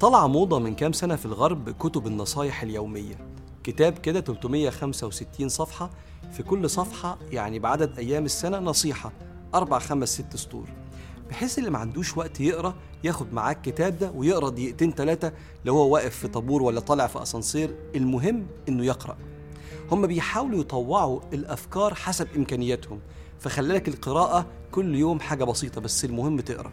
طلع موضة من كام سنة في الغرب كتب النصايح اليومية. كتاب كده 365 صفحة. في كل صفحة يعني بعدد أيام السنة نصيحة. أربع خمس ست سطور. بحيث اللي ما عندوش وقت يقرأ ياخد معاه الكتاب ده ويقرأ دقيقتين ثلاثة لو هو واقف في طابور ولا طالع في أسانسير. المهم إنه يقرأ. هم بيحاولوا يطوعوا الأفكار حسب إمكانياتهم. فخلالك القراءة كل يوم حاجة بسيطة بس المهم تقرأ.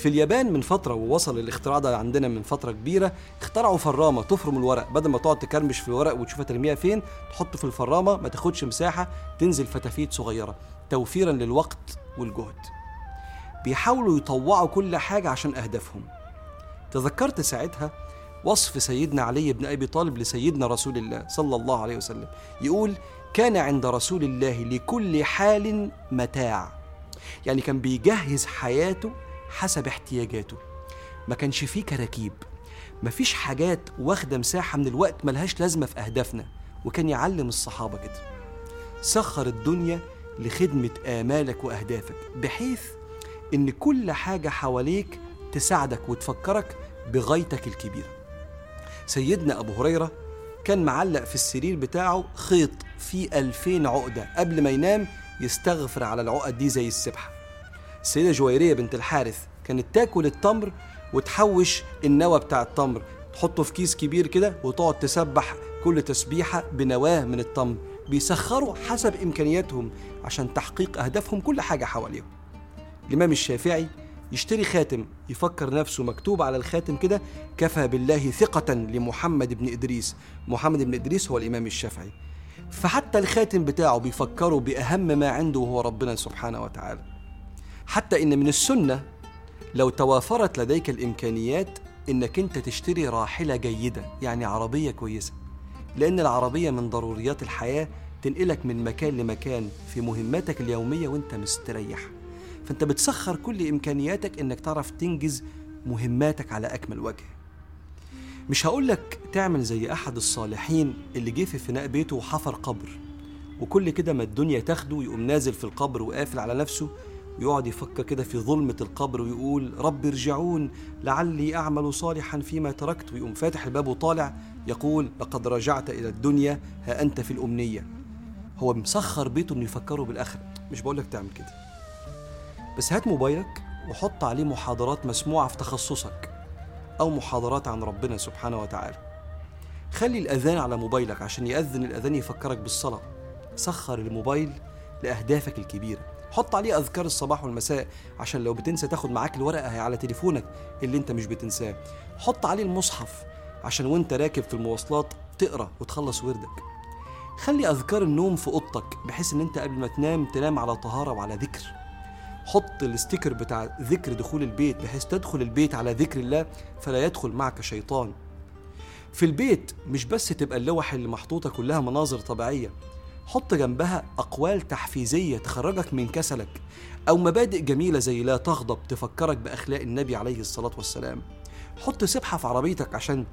في اليابان من فترة ووصل الاختراع ده عندنا من فترة كبيرة اخترعوا فرامة تفرم الورق. بدل ما تقعد تكرمش في الورق وتشوفها ترميها فين تحطه في الفرامة ما تاخدش مساحة تنزل فتافيت صغيرة. توفيرا للوقت والجهد. بيحاولوا يطوعوا كل حاجة عشان أهدافهم. تذكرت ساعتها وصف سيدنا علي بن أبي طالب لسيدنا رسول الله صلى الله عليه وسلم. يقول كان عند رسول الله لكل حال متاع. يعني كان بيجهز حياته حسب احتياجاته. ما كانش فيه كراكيب. مفيش حاجات واخدة مساحة من الوقت ملهاش لازمة في أهدافنا وكان يعلم الصحابة كده. سخر الدنيا لخدمة آمالك وأهدافك بحيث إن كل حاجة حواليك تساعدك وتفكرك بغايتك الكبيرة. سيدنا أبو هريرة كان معلق في السرير بتاعه خيط فيه ألفين عقدة قبل ما ينام يستغفر على العقد دي زي السبحة. السيدة جويرية بنت الحارث كانت تاكل التمر وتحوش النوى بتاع التمر. تحطه في كيس كبير كده وتقعد تسبح كل تسبيحة بنواة من التمر. بيسخروا حسب إمكانياتهم عشان تحقيق أهدافهم كل حاجة حواليهم. الإمام الشافعي يشتري خاتم يفكر نفسه مكتوب على الخاتم كده كفى بالله ثقة لمحمد بن إدريس. محمد بن إدريس هو الإمام الشافعي. فحتى الخاتم بتاعه بيفكره بأهم ما عنده وهو ربنا سبحانه وتعالى. حتى إن من السنة لو توافرت لديك الإمكانيات إنك أنت تشتري راحلة جيدة يعني عربية كويسة. لأن العربية من ضروريات الحياة تنقلك من مكان لمكان في مهماتك اليومية وأنت مستريح. فأنت بتسخر كل إمكانياتك إنك تعرف تنجز مهماتك على أكمل وجه. مش هقولك تعمل زي أحد الصالحين اللي جه في فناء بيته وحفر قبر وكل كده ما الدنيا تاخده يقوم نازل في القبر وقافل على نفسه ويقعد يفكر كده في ظلمة القبر ويقول رب ارجعون لعلي أعمل صالحا فيما تركت. ويقوم فاتح الباب وطالع يقول لقد رجعت إلى الدنيا ها أنت في الأمنية. هو مسخر بيته إنه يفكره بالآخرة. مش بقولك تعمل كده. بس هات موبايلك وحط عليه محاضرات مسموعة في تخصصك أو محاضرات عن ربنا سبحانه وتعالى. خلي الأذان على موبايلك عشان يأذن الأذان يفكرك بالصلاة. سخر الموبايل لأهدافك الكبيرة. حط عليه أذكار الصباح والمساء عشان لو بتنسى تاخد معاك الورقة هي على تليفونك اللي انت مش بتنساه. حط عليه المصحف عشان وانت راكب في المواصلات تقرأ وتخلص وردك. خلي أذكار النوم في أوضتك بحيث إن أنت قبل ما تنام تنام على طهارة وعلى ذكر. حط الستيكر بتاع ذكر دخول البيت بحيث تدخل البيت على ذكر الله فلا يدخل معك شيطان. في البيت مش بس تبقى اللوح اللي محطوطة كلها مناظر طبيعية حط جنبها أقوال تحفيزية تخرجك من كسلك أو مبادئ جميلة زي لا تغضب تفكرك بأخلاق النبي عليه الصلاة والسلام. حط سبحة في عربيتك عشان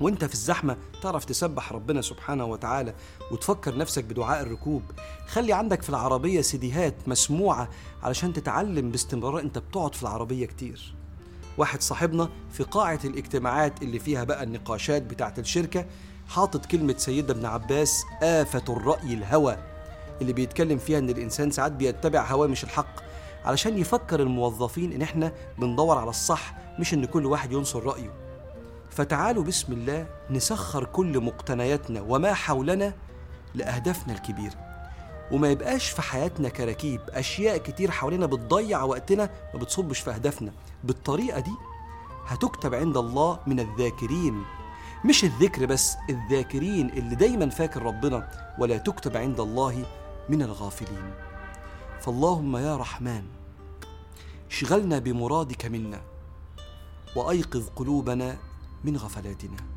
وأنت في الزحمة تعرف تسبح ربنا سبحانه وتعالى وتفكر نفسك بدعاء الركوب. خلي عندك في العربية سيديهات مسموعة علشان تتعلم باستمرار. أنت بتقعد في العربية كتير. واحد صاحبنا في قاعة الاجتماعات اللي فيها بقى النقاشات بتاعة الشركة حاطط كلمة سيدنا ابن عباس آفة الرأي الهوى اللي بيتكلم فيها إن الإنسان ساعات بيتبع هواه مش الحق علشان يفكر الموظفين إن إحنا بندور على الصح مش إن كل واحد ينصر رأيه. فتعالوا بسم الله نسخر كل مقتنياتنا وما حولنا لأهدافنا الكبيرة. وما يبقاش في حياتنا كراكيب. أشياء كتير حوالينا بتضيع وقتنا ما بتصبش في أهدافنا. بالطريقة دي هتكتب عند الله من الذاكرين. مش الذكر بس الذاكرين اللي دايما فاكر ربنا ولا تكتب عند الله من الغافلين. فاللهم يا رحمن اشغلنا بمرادك منا وأيقظ قلوبنا من غفلاتنا.